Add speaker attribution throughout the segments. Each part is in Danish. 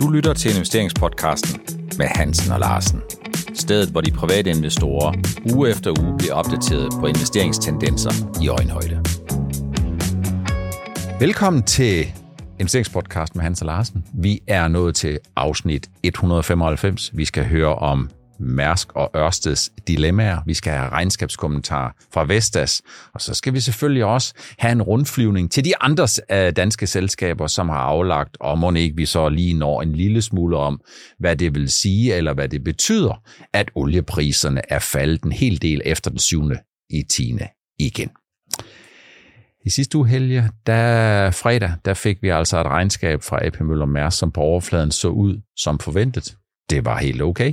Speaker 1: Du lytter til investeringspodcasten med Hansen og Larsen. Stedet, hvor de private investorer uge efter uge bliver opdateret på investeringstendenser i øjenhøjde. Velkommen til investeringspodcasten med Hans og Larsen. Vi er nået til afsnit 195. Vi skal høre om Mærsk og Ørsteds dilemmaer. Vi skal have regnskabskommentarer fra Vestas, og så skal vi selvfølgelig også have en rundflyvning til de andre øh, danske selskaber, som har aflagt, og må ikke vi så lige når en lille smule om, hvad det vil sige, eller hvad det betyder, at oliepriserne er faldet en hel del efter den 7. i 10. igen. I sidste uge helge, der fredag, der fik vi altså et regnskab fra AP Møller Mærsk, som på overfladen så ud som forventet det var helt okay.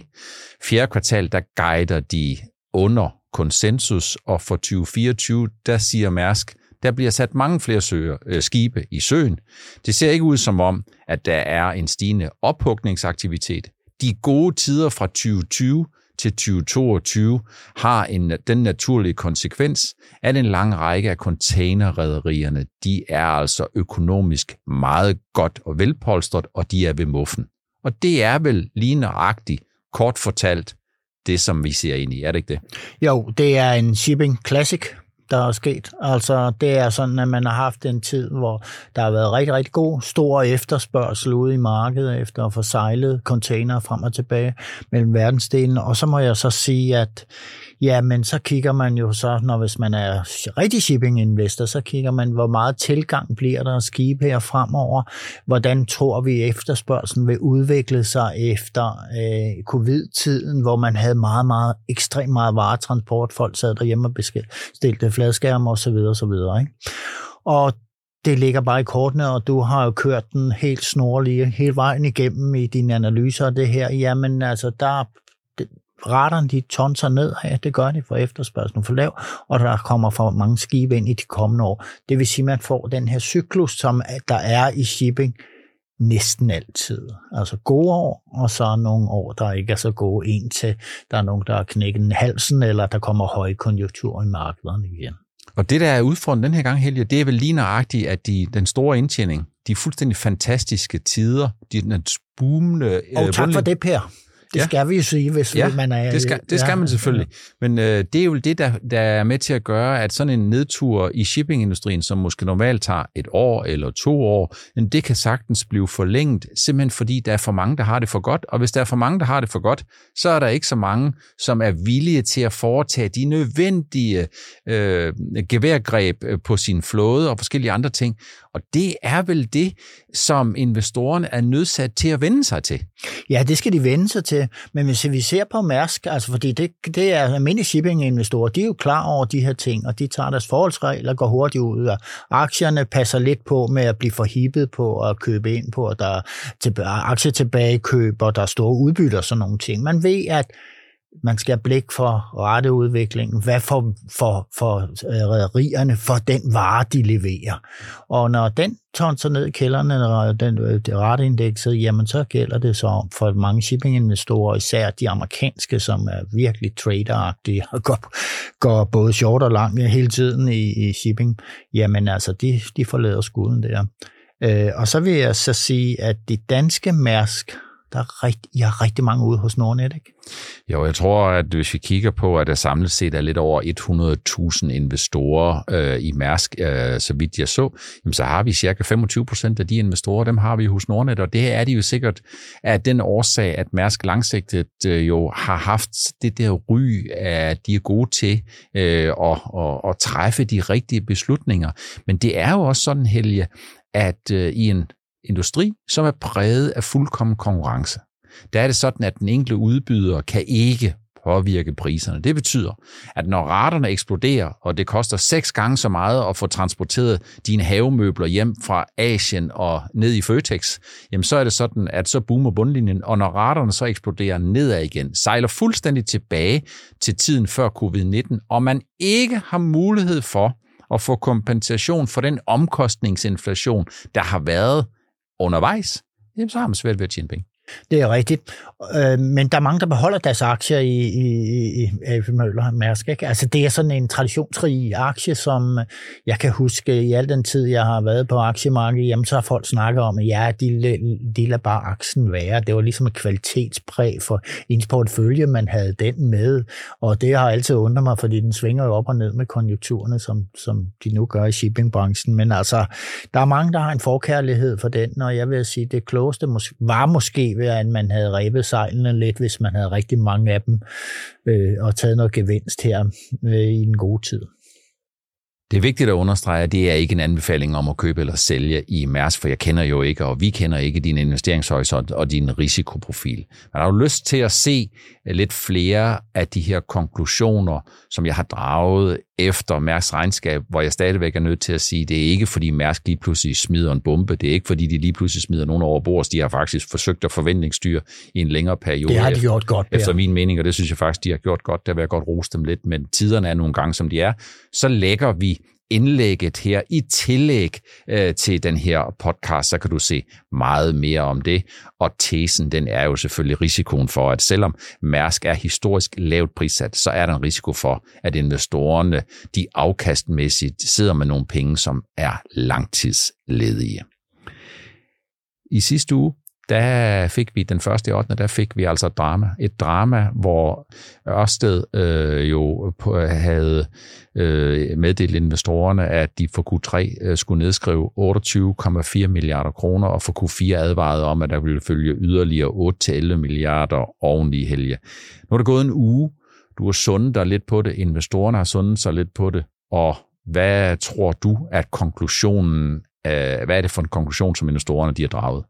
Speaker 1: Fjerde kvartal, der guider de under konsensus, og for 2024, der siger Mærsk, der bliver sat mange flere søger, øh, skibe i søen. Det ser ikke ud som om, at der er en stigende ophugningsaktivitet. De gode tider fra 2020 til 2022 har en, den naturlige konsekvens, at en lang række af containerrederierne, de er altså økonomisk meget godt og velpolstret, og de er ved muffen. Og det er vel lige nøjagtigt, kort fortalt, det som vi ser ind i, er det ikke det?
Speaker 2: Jo, det er en shipping classic, der er sket. Altså, det er sådan, at man har haft en tid, hvor der har været rigtig, rigtig god, stor efterspørgsel ude i markedet efter at få sejlet container frem og tilbage mellem verdensdelene. Og så må jeg så sige, at Ja, men så kigger man jo så, når hvis man er rigtig shipping investor, så kigger man, hvor meget tilgang bliver der af skibe her fremover. Hvordan tror vi efterspørgselen vil udvikle sig efter øh, covid-tiden, hvor man havde meget, meget, ekstremt meget varetransport. Folk sad derhjemme og bestilte fladskærme osv. osv. Ikke? Og det ligger bare i kortene, og du har jo kørt den helt snorlige hele vejen igennem i dine analyser af det her. Jamen altså, der Radaren de tonser ned af, det gør de for efterspørgselen for lav, og der kommer for mange skibe ind i de kommende år. Det vil sige, at man får den her cyklus, som der er i shipping næsten altid. Altså gode år, og så nogle år, der ikke er så gode, en til der er nogen, der har knækket halsen, eller der kommer høje konjunkturer i markederne igen.
Speaker 1: Og det, der er udfordringen den her gang, Helge, det er vel lige nøjagtigt, at de, den store indtjening, de fuldstændig fantastistiske tider, de den boomende...
Speaker 2: Og øh, tak for det, Per. Det ja. skal vi jo sige, hvis ja, man er...
Speaker 1: det skal, det skal ja, man selvfølgelig. Men øh, det er jo det, der, der er med til at gøre, at sådan en nedtur i shippingindustrien, som måske normalt tager et år eller to år, men det kan sagtens blive forlænget, simpelthen fordi der er for mange, der har det for godt. Og hvis der er for mange, der har det for godt, så er der ikke så mange, som er villige til at foretage de nødvendige øh, geværgreb øh, på sin flåde og forskellige andre ting. Og det er vel det, som investorerne er nødsat til at vende sig til.
Speaker 2: Ja, det skal de vende sig til. Men hvis vi ser på Mærsk, altså fordi det, det er almindelige shipping-investorer, de er jo klar over de her ting, og de tager deres forholdsregler, går hurtigt ud, og aktierne passer lidt på med at blive forhippet på at købe ind på, og der er aktietilbagekøb, og der er store udbytter og sådan nogle ting. Man ved, at man skal have blik for retteudviklingen. Hvad for, for, for øh, rædderierne for den vare, de leverer? Og når den tonser ned i kælderne, den, øh, det det retteindekset, jamen så gælder det så for mange shippinginvestorer, især de amerikanske, som er virkelig traderagtige og går, går både short og langt hele tiden i, i shipping, jamen altså, de, de forlader skuden der. Øh, og så vil jeg så sige, at de danske Mærsk der er rigt, I har rigtig mange ude hos Nordnet, ikke?
Speaker 1: Jo, jeg tror, at hvis vi kigger på, at der samlet set er lidt over 100.000 investorer øh, i Mærsk, øh, så vidt jeg så, jamen, så har vi cirka 25 procent af de investorer, dem har vi hos Nordnet, og det er de jo sikkert af den årsag, at Mærsk langsigtet øh, jo har haft det der ry, at de er gode til øh, at, at, at træffe de rigtige beslutninger. Men det er jo også sådan, Helge, at øh, i en industri, som er præget af fuldkommen konkurrence. Der er det sådan, at den enkelte udbyder kan ikke påvirke priserne. Det betyder, at når raterne eksploderer, og det koster seks gange så meget at få transporteret dine havemøbler hjem fra Asien og ned i Føtex, jamen så er det sådan, at så boomer bundlinjen, og når raterne så eksploderer nedad igen, sejler fuldstændig tilbage til tiden før covid-19, og man ikke har mulighed for at få kompensation for den omkostningsinflation, der har været undervejs, jamen, så har man svært ved at tjene penge.
Speaker 2: Det er rigtigt. Øh, men der er mange, der beholder deres aktier i, i, i AP Møller Mærsk. Ikke? Altså, det er sådan en traditionsrig aktie, som jeg kan huske i al den tid, jeg har været på aktiemarkedet, jamen så har folk snakket om, at ja, de, de lader bare aktien være. Det var ligesom et kvalitetspræg for ens portfølje, man havde den med. Og det har altid undret mig, fordi den svinger jo op og ned med konjunkturerne, som, som de nu gør i shippingbranchen. Men altså, der er mange, der har en forkærlighed for den, og jeg vil sige, det klogeste var måske ved, at man havde rebet sejlene lidt, hvis man havde rigtig mange af dem, øh, og taget noget gevinst her øh, i den gode tid.
Speaker 1: Det er vigtigt at understrege, at det er ikke en anbefaling om at købe eller sælge i Mærsk, for jeg kender jo ikke, og vi kender ikke din investeringshorisont og din risikoprofil. Men har du lyst til at se lidt flere af de her konklusioner, som jeg har draget efter Mærks regnskab, hvor jeg stadigvæk er nødt til at sige, det er ikke fordi Mærsk lige pludselig smider en bombe, det er ikke fordi de lige pludselig smider nogen over bord, de har faktisk forsøgt at forventningsstyre i en længere periode.
Speaker 2: Det har de gjort godt.
Speaker 1: Efter min mening, og det synes jeg faktisk, de har gjort godt, der vil jeg godt rose dem lidt, men tiderne er nogle gange, som de er, så lægger vi indlægget her i tillæg øh, til den her podcast, så kan du se meget mere om det. Og tesen, den er jo selvfølgelig risikoen for, at selvom Mærsk er historisk lavt prissat, så er der en risiko for, at investorerne, de afkastmæssigt sidder med nogle penge, som er langtidsledige. I sidste uge, der fik vi den første i 8. der fik vi altså et drama. Et drama, hvor Ørsted øh, jo på, havde øh, meddelt investorerne, at de for Q3 øh, skulle nedskrive 28,4 milliarder kroner, og for Q4 advarede om, at der ville følge yderligere 8-11 milliarder oven i helge. Nu er der gået en uge. Du har sundet dig lidt på det. Investorerne har sundet sig lidt på det. Og hvad tror du, at konklusionen, øh, hvad er det for en konklusion, som investorerne de har draget?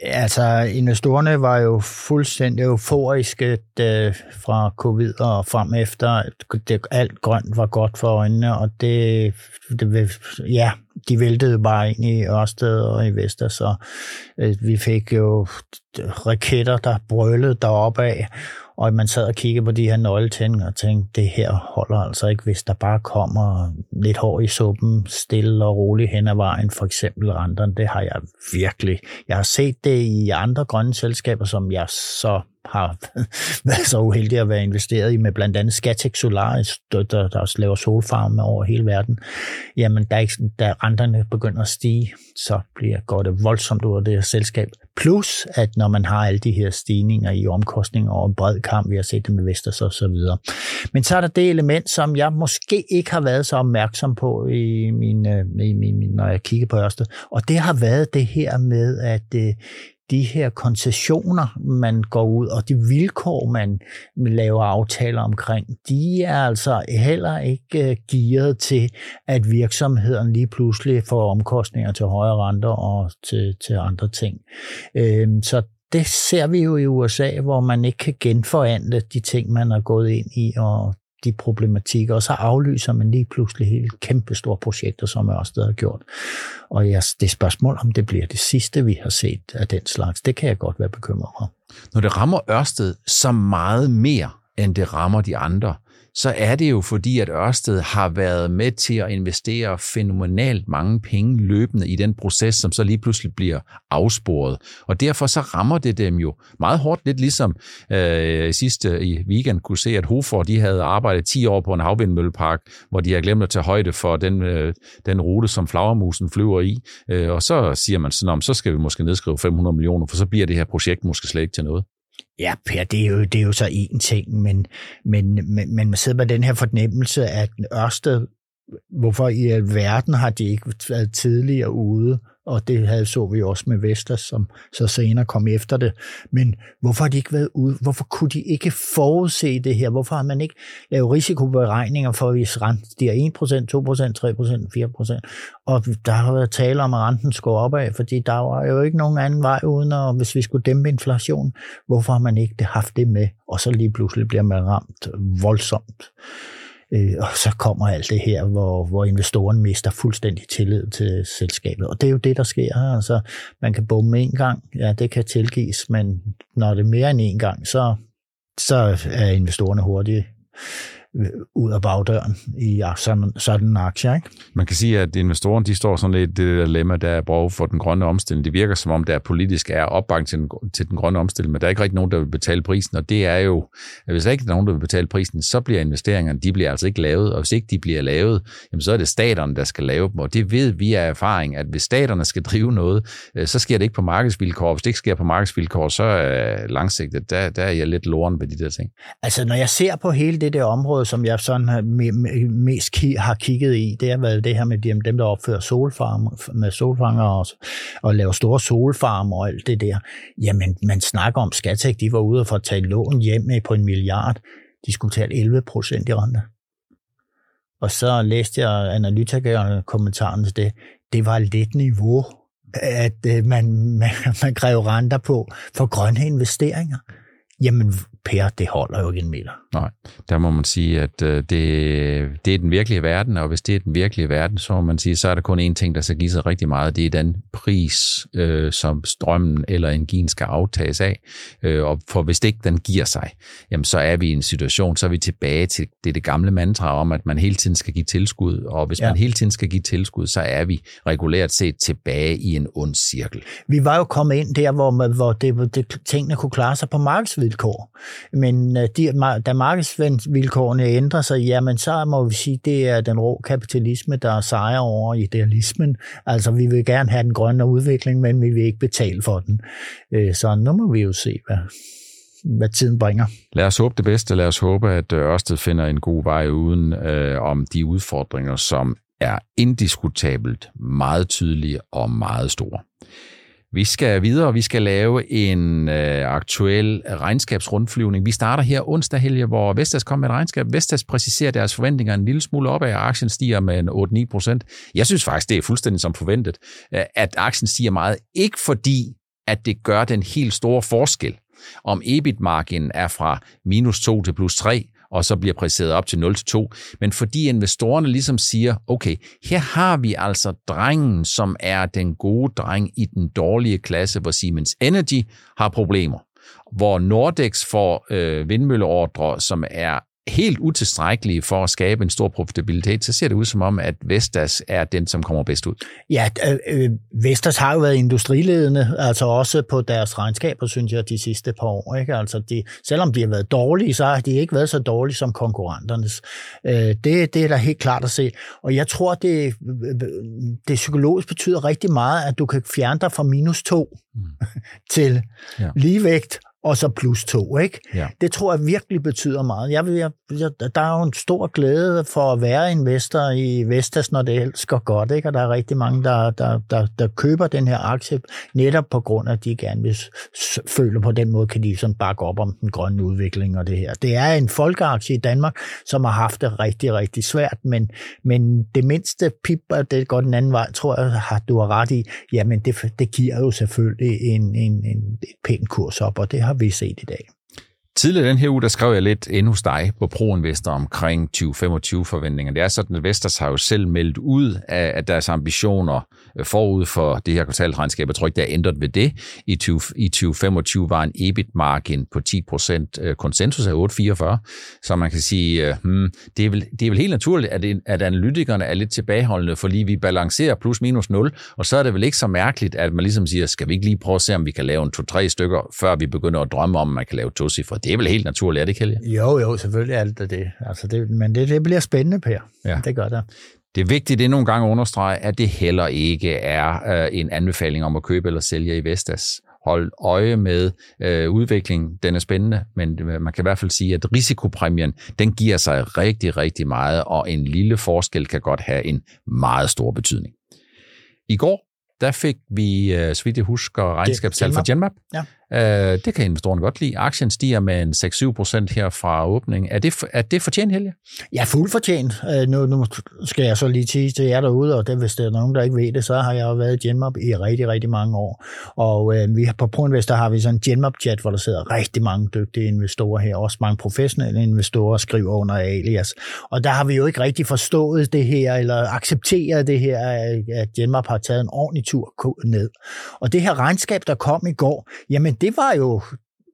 Speaker 2: Altså, investorerne var jo fuldstændig euforiske det, fra covid og frem efter. Det, alt grønt var godt for øjnene, og det, det ja, de væltede bare ind i Ørsted og i Vester, så øh, vi fik jo raketter, der brølede deroppe af, og man sad og kiggede på de her nøgletænder og tænkte, det her holder altså ikke, hvis der bare kommer lidt hår i suppen, stille og roligt hen ad vejen, for eksempel renterne. Det har jeg virkelig. Jeg har set det i andre grønne selskaber, som jeg så har været så uheldig at være investeret i, med blandt andet Skatex Solaris, der, der, der også laver solfarme over hele verden, jamen da, da renterne begynder at stige, så bliver, går det voldsomt ud af det her selskab. Plus, at når man har alle de her stigninger i omkostninger over en bred kamp, vi har set det med Vesters og så videre. Men så er der det element, som jeg måske ikke har været så opmærksom på, i min, øh, i min, når jeg kigger på Ørsted, og det har været det her med, at øh, de her koncessioner, man går ud, og de vilkår, man laver aftaler omkring, de er altså heller ikke øh, gearet til, at virksomheden lige pludselig får omkostninger til højere renter og til, til andre ting. Øhm, så det ser vi jo i USA, hvor man ikke kan genforhandle de ting, man har gået ind i, og de problematikker, og så aflyser man lige pludselig helt kæmpe store projekter, som Ørsted har gjort. Og ja, det spørgsmål, om det bliver det sidste, vi har set af den slags. Det kan jeg godt være bekymret for.
Speaker 1: Når det rammer Ørsted så meget mere, end det rammer de andre, så er det jo fordi, at Ørsted har været med til at investere fænomenalt mange penge løbende i den proces, som så lige pludselig bliver afsporet. Og derfor så rammer det dem jo meget hårdt, lidt ligesom øh, sidste øh, i weekend kunne se, at Hofor de havde arbejdet 10 år på en havvindmøllepark, hvor de har glemt at tage højde for den, øh, den rute, som flagermusen flyver i. Øh, og så siger man sådan om, så skal vi måske nedskrive 500 millioner, for så bliver det her projekt måske slet ikke til noget.
Speaker 2: Ja, Per, det er jo, det er jo så én ting, men, men, men, men man sidder med den her fornemmelse, at Ørsted, hvorfor i alverden har de ikke været tidligere ude og det havde så vi også med Vestas, som så senere kom efter det. Men hvorfor har de ikke været ude? Hvorfor kunne de ikke forudse det her? Hvorfor har man ikke lavet risikoberegninger for, hvis renten stiger 1%, 2%, 3%, 4%? Og der har været tale om, at renten skulle opad, fordi der var jo ikke nogen anden vej uden, og hvis vi skulle dæmpe inflation, hvorfor har man ikke haft det med? Og så lige pludselig bliver man ramt voldsomt. Øh, og så kommer alt det her, hvor, hvor investoren mister fuldstændig tillid til selskabet. Og det er jo det, der sker. Altså, man kan bomme en gang, ja, det kan tilgives, men når det er mere end en gang, så, så er investorerne hurtige ud af bagdøren i sådan, sådan en aktie. Ikke?
Speaker 1: Man kan sige, at investorerne de står sådan lidt i det dilemma, der er brug for den grønne omstilling. Det virker som om, der politisk er opbakning til den, til den grønne omstilling, men der er ikke rigtig nogen, der vil betale prisen, og det er jo, at hvis der ikke er nogen, der vil betale prisen, så bliver investeringerne, de bliver altså ikke lavet, og hvis ikke de bliver lavet, jamen så er det staterne, der skal lave dem, og det ved vi af erfaring, at hvis staterne skal drive noget, øh, så sker det ikke på markedsvilkår. Hvis det ikke sker på markedsvilkår, så er langsigtet, der, der er jeg lidt loren ved de der ting.
Speaker 2: Altså, når jeg ser på hele det der område, som jeg sådan mest har kigget i, det har været det her med dem, der opfører solfarm, med solfanger og, og laver store solfarmer og alt det der. Jamen, man snakker om, Skattek, de var ude for at tage lån hjem med på en milliard. De skulle tage 11 procent i rente. Og så læste jeg analytikerne kommentaren til det. Det var lidt niveau, at øh, man, man, man kræver renter på for grønne investeringer. Jamen, Per, det holder jo ikke en meter.
Speaker 1: Nej, der må man sige, at øh, det, det er den virkelige verden, og hvis det er den virkelige verden, så må man sige, så er der kun én ting, der skal give sig rigtig meget, det er den pris, øh, som strømmen eller energien skal aftages af. Øh, og for hvis det ikke den giver sig, jamen så er vi i en situation, så er vi tilbage til det, det gamle mantra om, at man hele tiden skal give tilskud, og hvis ja. man hele tiden skal give tilskud, så er vi regulært set tilbage i en ond cirkel.
Speaker 2: Vi var jo kommet ind der, hvor, hvor det, det, tingene kunne klare sig på markedsvilkår. Men øh, de, da markedsvilkårene ændrer sig, jamen så må vi sige, det er den rå kapitalisme, der sejrer over idealismen. Altså vi vil gerne have den grønne udvikling, men vi vil ikke betale for den. Øh, så nu må vi jo se, hvad, hvad tiden bringer.
Speaker 1: Lad os håbe det bedste. Lad os håbe, at øh, Ørsted finder en god vej uden øh, om de udfordringer, som er indiskutabelt meget tydelige og meget store. Vi skal videre, vi skal lave en øh, aktuel regnskabsrundflyvning. Vi starter her onsdag, Helge, hvor Vestas kommer med et regnskab. Vestas præciserer deres forventninger en lille smule op af, at aktien stiger med en 8-9 procent. Jeg synes faktisk, det er fuldstændig som forventet, øh, at aktien stiger meget. Ikke fordi, at det gør den helt store forskel, om EBIT-marginen er fra minus 2 til plus 3, og så bliver præciseret op til 0-2. Men fordi investorerne ligesom siger, okay, her har vi altså drengen, som er den gode dreng i den dårlige klasse, hvor Siemens Energy har problemer hvor Nordex får øh, vindmølleordre, som er helt utilstrækkelige for at skabe en stor profitabilitet, så ser det ud som om, at Vestas er den, som kommer bedst ud.
Speaker 2: Ja, øh, øh, Vestas har jo været industriledende, altså også på deres regnskaber, synes jeg, de sidste par år. Ikke? Altså de, selvom de har været dårlige, så har de ikke været så dårlige som konkurrenternes. Øh, det, det er da helt klart at se. Og jeg tror, det, det psykologisk betyder rigtig meget, at du kan fjerne dig fra minus to mm. til ja. ligevægt, og så plus to, ikke? Ja. Det tror jeg virkelig betyder meget. Jeg, jeg, jeg, der er jo en stor glæde for at være investor i Vestas, når det elsker godt, ikke? Og der er rigtig mange, der, der, der, der køber den her aktie, netop på grund af, at de gerne vil føle på den måde, kan de sådan bakke op om den grønne udvikling og det her. Det er en folkeaktie i Danmark, som har haft det rigtig, rigtig svært, men, men det mindste pip, og det går den anden vej, tror jeg, har du har ret i, jamen det, det giver jo selvfølgelig en, en, en, et pænt kurs op, og det har har vi set.
Speaker 1: Tidligere den her uge, der skrev jeg lidt endnu hos dig på ProInvestor omkring 2025-forventninger. Det er sådan, at Vestas har jo selv meldt ud af, at deres ambitioner øh, forud for det her kvartalregnskab. Jeg tror ikke, der er ændret ved det. I, 20, i 2025 var en EBIT-margin på 10% øh, konsensus af 8,44. Så man kan sige, øh, hmm, det, er vel, det er vel helt naturligt, at, at analytikerne er lidt tilbageholdende, fordi vi balancerer plus minus 0, og så er det vel ikke så mærkeligt, at man ligesom siger, skal vi ikke lige prøve at se, om vi kan lave en to-tre stykker, før vi begynder at drømme om, at man kan lave to det er vel helt naturligt, er det Helge?
Speaker 2: Jo, jo, selvfølgelig er det det. Altså det men det, det bliver spændende, Per. Ja. Det gør det.
Speaker 1: Det er vigtigt, det er nogle gange at understrege, at det heller ikke er øh, en anbefaling om at købe eller sælge i Vestas. Hold øje med øh, udviklingen. Den er spændende, men man kan i hvert fald sige, at risikopræmien, den giver sig rigtig, rigtig meget, og en lille forskel kan godt have en meget stor betydning. I går, der fik vi, øh, så vidt jeg husker, regnskabstal for Genmap. Ja. Øh, det kan investorerne godt lide. Aktien stiger med en 6-7 procent her fra åbningen. Er det, er det fortjent, Helge?
Speaker 2: Ja, fuldt fortjent. Øh, nu, nu skal jeg så lige sige til jer derude, og det, hvis der er nogen, der ikke ved det, så har jeg jo været i Genmap i rigtig, rigtig mange år. Og øh, vi, på ProInvestor har vi sådan en Genmap-chat, hvor der sidder rigtig mange dygtige investorer her, også mange professionelle investorer skriver under alias. Og der har vi jo ikke rigtig forstået det her, eller accepteret det her, at Genmap har taget en ordentlig tur ned. Og det her regnskab, der kom i går, jamen det var jo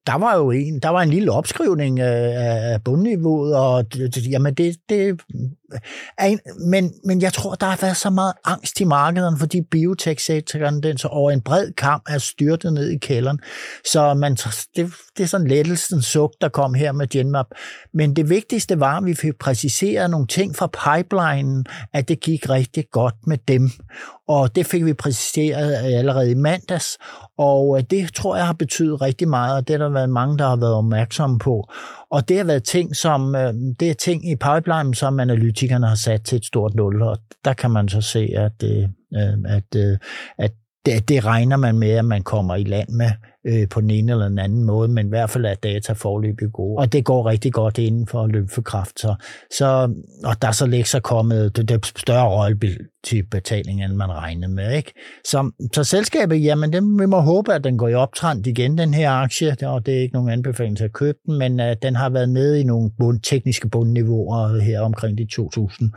Speaker 2: der var jo en, der var en lille opskrivning øh, af bundniveauet, og jamen det, det en, men, men jeg tror, der har været så meget angst i markederne, fordi biotech-sektoren den så over en bred kamp er styrtet ned i kælderen. Så man, det, det er sådan lettelsen suk, der kom her med Genmap. Men det vigtigste var, at vi fik præciseret nogle ting fra pipelinen, at det gik rigtig godt med dem. Og det fik vi præciseret allerede i mandags, og øh, det tror jeg har betydet rigtig meget, og det har der været mange, der har været opmærksomme på. Og det har været ting, som, øh, det er ting i pipeline, som analytikerne har sat til et stort nul, og der kan man så se, at, øh, øh, at, at, at det, det regner man med, at man kommer i land med øh, på den ene eller den anden måde, men i hvert fald er data forløbig gode. Og det går rigtig godt inden for lymfekraft. Så, så, og der er så så kommet det, det større rolle til betaling, end man regnede med. Ikke? Så, så selskabet, jamen det, vi må håbe, at den går i optrend igen, den her aktie, og det er ikke nogen anbefaling til at købe den, men øh, den har været nede i nogle bund, tekniske bundniveauer her omkring de 2000.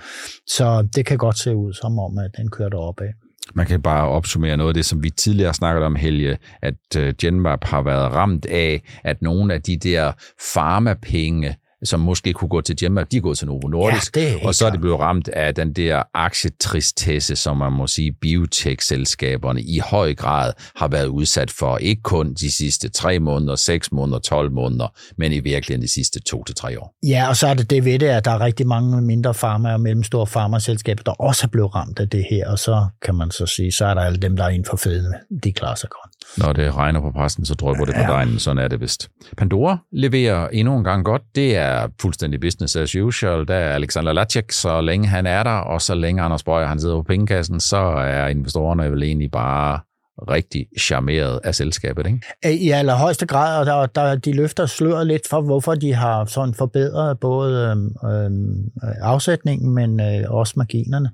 Speaker 2: Så det kan godt se ud som om, at den kører deroppe af.
Speaker 1: Man kan bare opsummere noget af det, som vi tidligere snakkede om, Helge, at øh, Genmap har været ramt af, at nogle af de der farmapenge, som måske kunne gå til Genmap, de er gået til Novo Nordisk, ja, og så er det blevet ramt af den der aktietristesse, som man må sige, biotech-selskaberne i høj grad har været udsat for, ikke kun de sidste tre måneder, seks måneder, 12 måneder, men i virkeligheden de sidste to til tre år.
Speaker 2: Ja, og så er det det ved det, at der er rigtig mange mindre farmer og mellemstore farmerselskaber, der også er blevet ramt af det her, og så kan man så sige, så er der alle dem, der er inden for fedme, de klarer sig godt.
Speaker 1: Når det regner på præsten, så drøber det på dejen, sådan er det vist. Pandora leverer endnu en gang godt, det er er fuldstændig business as usual. Der er Alexander Lacek, så længe han er der, og så længe Anders Bøger han sidder på pengekassen, så er investorerne vel egentlig bare rigtig charmeret af selskabet, ikke?
Speaker 2: I allerhøjeste grad, og der, der, de løfter sløret lidt for, hvorfor de har sådan forbedret både øhm, øhm afsætningen, men øh, også marginerne.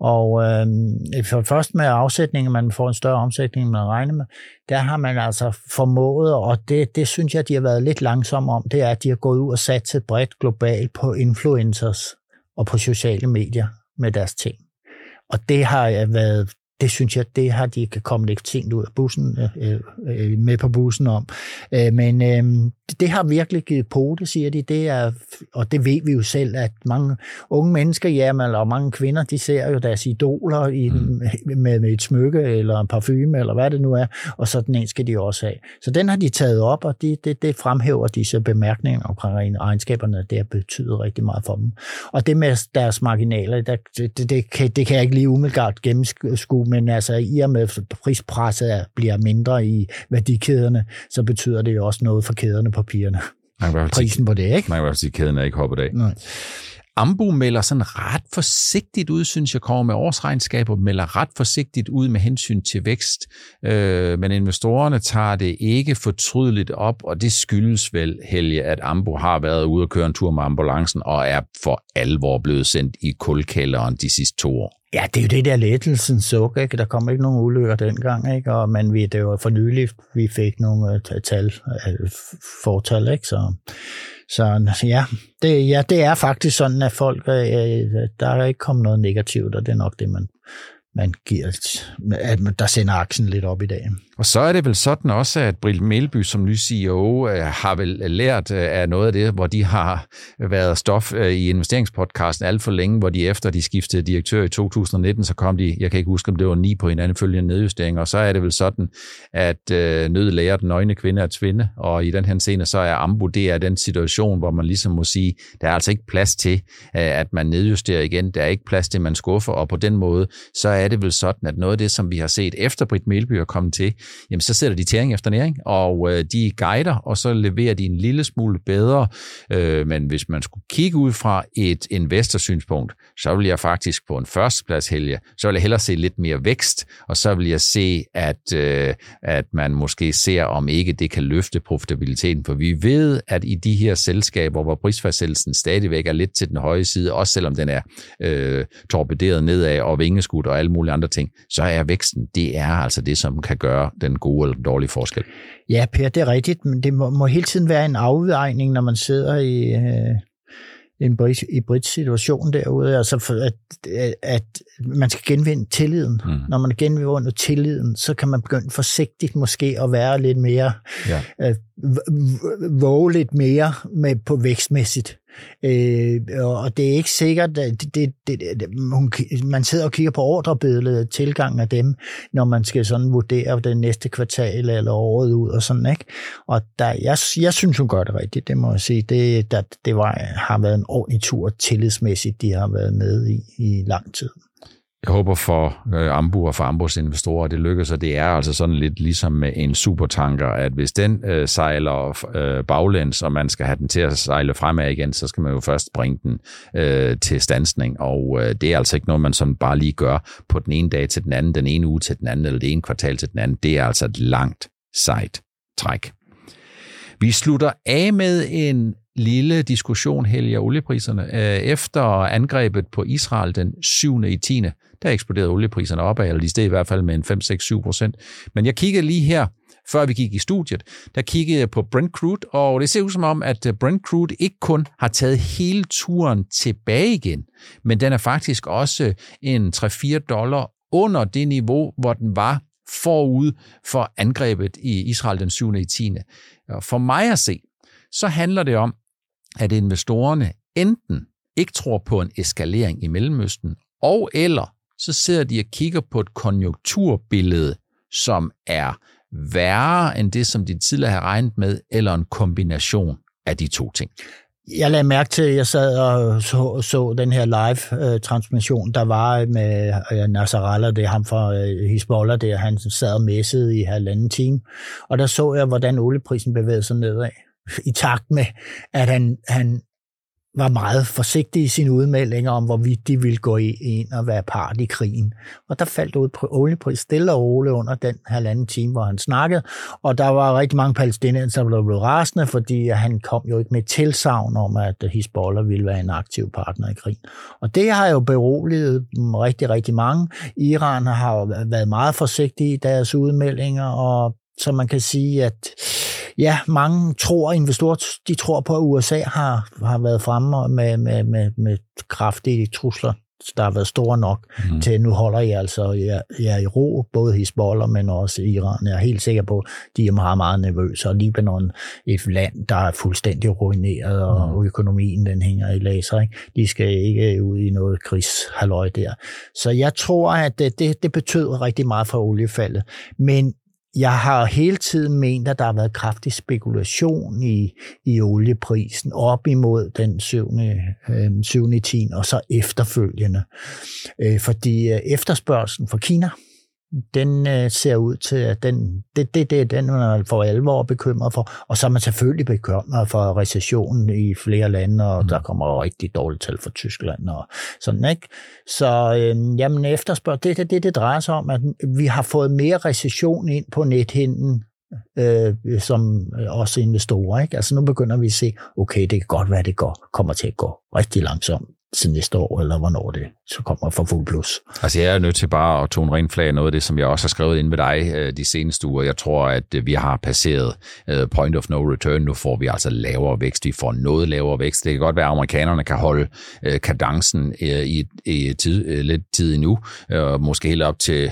Speaker 2: Og øhm, for først med afsætningen, man får en større omsætning, man regner med, der har man altså formået, og det, det synes jeg, de har været lidt langsomme om, det er, at de har gået ud og sat sig bredt globalt på influencers og på sociale medier med deres ting. Og det har øh, været det synes jeg, det har de kommet lidt ting ud af bussen, øh, øh, med på bussen om. Øh, men øh, det har virkelig givet det siger de. Det er, og det ved vi jo selv, at mange unge mennesker, jamen, eller mange kvinder, de ser jo deres idoler i, mm. med, med et smykke eller en parfume, eller hvad det nu er, og sådan en skal de også have. Så den har de taget op, og de, det, det fremhæver disse bemærkninger omkring egenskaberne, det har betydet rigtig meget for dem. Og det med deres marginaler, der, det, det, det, kan, det kan jeg ikke lige umiddelbart gennemskue, men altså i og med prispresset bliver mindre i værdikæderne, så betyder det jo også noget for kæderne på papirerne. Prisen på det, ikke?
Speaker 1: Man kan i hvert fald sige, at kæden er ikke hoppet af. Nej. Ambu melder sådan ret forsigtigt ud, synes jeg, kommer med årsregnskaber, melder ret forsigtigt ud med hensyn til vækst, øh, men investorerne tager det ikke fortrydeligt op, og det skyldes vel, Helge, at Ambu har været ude og køre en tur med ambulancen, og er for alvor blevet sendt i kulkælderen de sidste to år.
Speaker 2: Ja, det er jo det der lettelsen suk, ikke? Der kom ikke nogen ulykker dengang, ikke? Og, men vi, det var for nylig, vi fik nogle øh, tal, øh, fortal, ikke? Så, så ja det, ja, det er faktisk sådan, at folk, øh, øh, der er ikke kommet noget negativt, og det er nok det, man, man giver, at der sender aktien lidt op i dag.
Speaker 1: Og så er det vel sådan også, at Brill Melby som ny CEO øh, har vel øh, lært øh, af noget af det, hvor de har været stof i investeringspodcasten alt for længe, hvor de efter de skiftede direktør i 2019, så kom de, jeg kan ikke huske, om det var ni på hinanden følgende nedjusteringer, og så er det vel sådan, at nød lærer den øjne kvinde at tvinde, og i den her scene, så er Ambu, det er den situation, hvor man ligesom må sige, der er altså ikke plads til, at man nedjusterer igen, der er ikke plads til, at man skuffer, og på den måde, så er det vel sådan, at noget af det, som vi har set efter Britt Melby er kommet til, jamen så sætter de tæring efter næring, og øh, de guider, og så leverer de en lille smule bedre. Øh, men hvis man skulle kigge ud fra et investorsynspunkt, så vil jeg faktisk på en førsteplads, Helge, så vil jeg hellere se lidt mere vækst, og så vil jeg se, at, øh, at man måske ser, om ikke det kan løfte profitabiliteten, for vi ved, at i de her selskaber, hvor prisfastsættelsen stadigvæk er lidt til den høje side, også selvom den er øh, torpederet nedad og vingeskudt og alle mulige andre ting, så er væksten, det er altså det, som kan gøre den gode eller dårlige forskel.
Speaker 2: Ja, Per, det er rigtigt, men det må, må hele tiden være en afvejning, når man sidder i, øh, en brit situation derude, altså for at, at man skal genvinde tilliden. Mm. Når man genvinder tilliden, så kan man begynde forsigtigt måske at være lidt mere, ja. øh, våge lidt mere med på vækstmæssigt. Øh, og det er ikke sikkert, at det, det, det, hun, man sidder og kigger på ordrebilledet, tilgangen af dem, når man skal sådan vurdere det næste kvartal eller året ud og sådan, ikke? Og der, jeg, jeg synes, hun gør det rigtigt, det må jeg sige. Det, der, det var, har været en ordentlig tur tillidsmæssigt, de har været med i, i lang tid.
Speaker 1: Jeg håber for øh, Ambu og for Ambus investorer, at det lykkes, og det er altså sådan lidt ligesom med en supertanker, at hvis den øh, sejler øh, baglæns, og man skal have den til at sejle fremad igen, så skal man jo først bringe den øh, til stansning, og øh, det er altså ikke noget, man sådan bare lige gør på den ene dag til den anden, den ene uge til den anden, eller det ene kvartal til den anden. Det er altså et langt, sejt træk. Vi slutter af med en lille diskussion, Helge, oliepriserne. Øh, efter angrebet på Israel den 7. i 10 der eksploderede oliepriserne opad, eller de steg i hvert fald med en 5-6-7 procent. Men jeg kiggede lige her, før vi gik i studiet, der kiggede jeg på Brent Crude, og det ser ud som om, at øh, Brent Crude ikke kun har taget hele turen tilbage igen, men den er faktisk også øh, en 3-4 dollar under det niveau, hvor den var forud for angrebet i Israel den 7. i 10. For mig at se, så handler det om, at investorerne enten ikke tror på en eskalering i Mellemøsten, og eller så sidder de og kigger på et konjunkturbillede, som er værre end det, som de tidligere har regnet med, eller en kombination af de to ting.
Speaker 2: Jeg lagde mærke til, at jeg sad og så, så den her live-transmission, øh, der var med øh, Nasrallah, det er ham fra øh, Hezbollah, der han sad og messede i halvanden time. Og der så jeg, hvordan olieprisen bevægede sig nedad i takt med, at han, han var meget forsigtig i sine udmeldinger om, hvorvidt de ville gå ind og være part i krigen. Og der faldt ud på oliepris stille og roligt under den halvanden time, hvor han snakkede. Og der var rigtig mange palæstinenser, der blev rasende, fordi han kom jo ikke med tilsavn om, at Hezbollah ville være en aktiv partner i krigen. Og det har jo beroliget rigtig, rigtig mange. Iran har jo været meget forsigtige i deres udmeldinger, og så man kan sige, at ja, mange tror, investorer, de tror på, at USA har, har været fremme med, med, med, med kraftige trusler der har været store nok mm. til, nu holder I altså jer, jer i ro, både Hezbollah, men også Iran. Jeg er helt sikker på, at de er meget, meget nervøse, og Libanon, et land, der er fuldstændig ruineret, og mm. økonomien, den hænger i laser. Ikke? De skal ikke ud i noget krigshalløj der. Så jeg tror, at det, det, det betød rigtig meget for oliefaldet. Men jeg har hele tiden ment, at der har været kraftig spekulation i, i olieprisen op imod den 7. Øh, 7. 10. og så efterfølgende. Øh, fordi øh, efterspørgselen fra Kina, den øh, ser ud til, at den, det, det, det den man for alvor bekymret for. Og så er man selvfølgelig bekymret for recessionen i flere lande, og mm. der kommer rigtig dårligt tal for Tyskland og sådan, ikke? Så øh, jamen efterspørg, det, det, det, det drejer sig om, at vi har fået mere recession ind på nethinden, øh, som også investorer. Ikke? Altså nu begynder vi at se, okay, det kan godt være, det går, kommer til at gå rigtig langsomt til næste år, eller hvornår det så kommer for fuld plus.
Speaker 1: Altså jeg er nødt til bare at tone rent flag noget af det, som jeg også har skrevet ind med dig øh, de seneste uger. Jeg tror, at øh, vi har passeret øh, point of no return. Nu får vi altså lavere vækst. Vi får noget lavere vækst. Det kan godt være, at amerikanerne kan holde kadencen i, i tid, lidt tid endnu, måske helt op til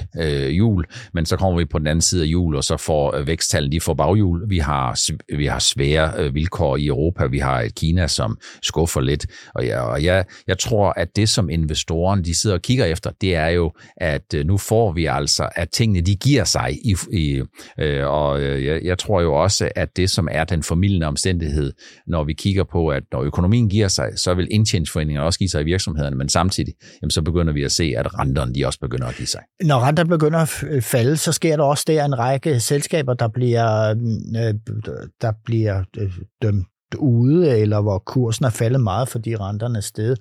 Speaker 1: jul, men så kommer vi på den anden side af jul, og så får væksttallene lige får baghjul. Vi har, vi har svære vilkår i Europa. Vi har et Kina, som skuffer lidt, og jeg, og jeg, jeg tror, at det, som investorerne de sidder og kigger efter, det er jo, at øh, nu får vi altså, at tingene de giver sig. I, i, øh, og øh, jeg, jeg tror jo også, at det, som er den formidlende omstændighed, når vi kigger på, at når økonomien giver sig, så vil indtjeningsforeningerne også give sig i virksomhederne, men samtidig, jamen, så begynder vi at se, at renterne de også begynder at give sig.
Speaker 2: Når renterne begynder at øh, falde, så sker der også der en række selskaber, der bliver, mm, øh, der bliver dømt ude, eller hvor kursen er faldet meget, fordi renterne er steget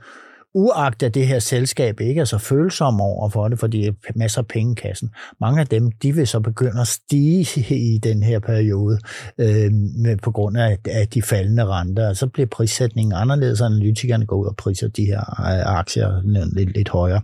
Speaker 2: uagtet det her selskab ikke er så følsom over for det, fordi er masser af penge i kassen. Mange af dem, de vil så begynde at stige i den her periode øh, med, på grund af, af de faldende renter. Så bliver prissætningen anderledes, og analytikerne går ud og priser de her øh, aktier lidt, lidt højere.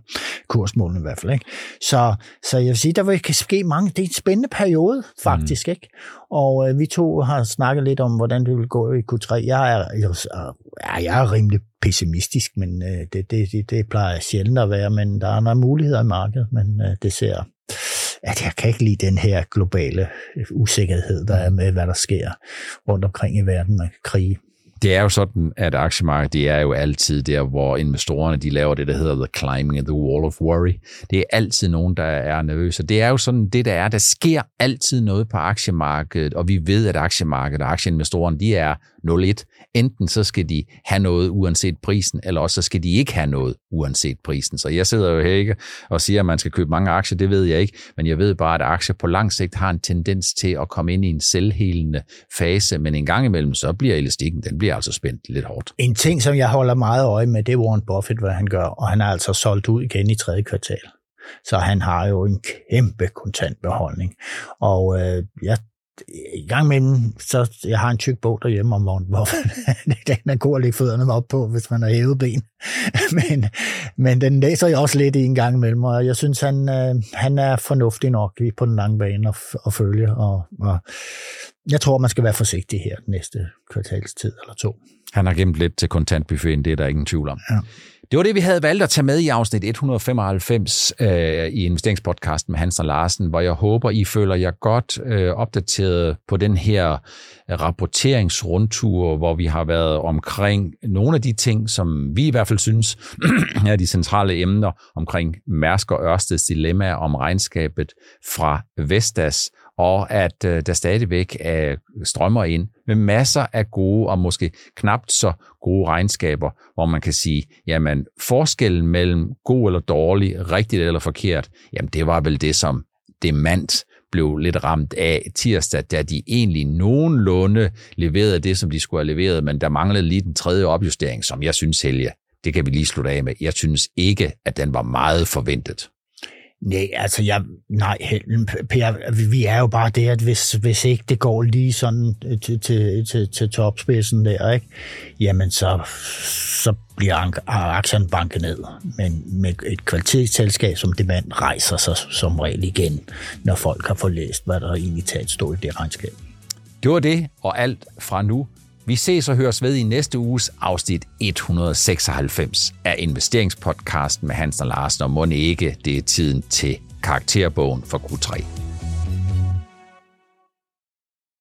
Speaker 2: Kursmålene i hvert fald. Ikke? Så, så jeg vil sige, der vil kan ske mange. Det er en spændende periode, faktisk. Mm. ikke. Og øh, vi to har snakket lidt om, hvordan det vil gå i Q3. Jeg er, jeg, jeg er rimelig pessimistisk, men øh, det, det, det, det plejer sjældent at være, men der er nogle muligheder i markedet, men øh, det ser, at jeg kan ikke lide den her globale øh, usikkerhed, der er med, hvad der sker rundt omkring i verden med krige
Speaker 1: Det er jo sådan, at aktiemarkedet det er jo altid der, hvor investorerne de laver det, der hedder the climbing of the wall of worry. Det er altid nogen, der er nervøse. Det er jo sådan, det der er. Der sker altid noget på aktiemarkedet, og vi ved, at aktiemarkedet og aktieinvestorerne, de er 0-1. Enten så skal de have noget uanset prisen, eller også så skal de ikke have noget uanset prisen. Så jeg sidder jo her ikke og siger, at man skal købe mange aktier, det ved jeg ikke, men jeg ved bare, at aktier på lang sigt har en tendens til at komme ind i en selvhelende fase, men en gang imellem, så bliver elastikken, den bliver altså spændt lidt hårdt.
Speaker 2: En ting, som jeg holder meget øje med, det er Warren Buffett, hvad han gør, og han er altså solgt ud igen i tredje kvartal. Så han har jo en kæmpe kontantbeholdning. Og øh, jeg i gang med den, så jeg har en tyk bog derhjemme om morgenen, hvor den er god at lægge fødderne op på, hvis man har hævet ben. men, men den læser jeg også lidt i en gang imellem, og jeg synes, han, øh, han er fornuftig nok på den lange bane at, at følge. Og, og jeg tror, man skal være forsigtig her næste kvartalstid eller to.
Speaker 1: Han har gemt lidt til kontantbuffeten, det er der ingen tvivl om. Ja. Det var det, vi havde valgt at tage med i afsnit 195 øh, i investeringspodcasten med Hans og Larsen, hvor jeg håber, I føler jer godt øh, opdateret på den her rapporteringsrundtur, hvor vi har været omkring nogle af de ting, som vi i hvert fald synes er de centrale emner omkring Mærsk og Ørsteds dilemma om regnskabet fra Vestas og at øh, der stadigvæk er strømmer ind med masser af gode og måske knapt så gode regnskaber, hvor man kan sige, jamen forskellen mellem god eller dårlig, rigtigt eller forkert, jamen det var vel det, som demand blev lidt ramt af tirsdag, da de egentlig nogenlunde leverede det, som de skulle have leveret, men der manglede lige den tredje opjustering, som jeg synes, Helge, det kan vi lige slutte af med. Jeg synes ikke, at den var meget forventet.
Speaker 2: Nej, altså jeg, nej, Per, vi er jo bare det, at hvis, hvis ikke det går lige sådan øh, til, til, til, til topspidsen der, ikke, jamen så, så bliver øh, aktien banket ned. Men med et kvalitetsselskab som det mand rejser sig som regel igen, når folk har fået læst, hvad der egentlig taget stå i det regnskab.
Speaker 1: Det var det, og alt fra nu. Vi ses og høres ved i næste uges afsnit 196 af investeringspodcasten med Hans og Larsen, og må ikke det er tiden til karakterbogen for Q3.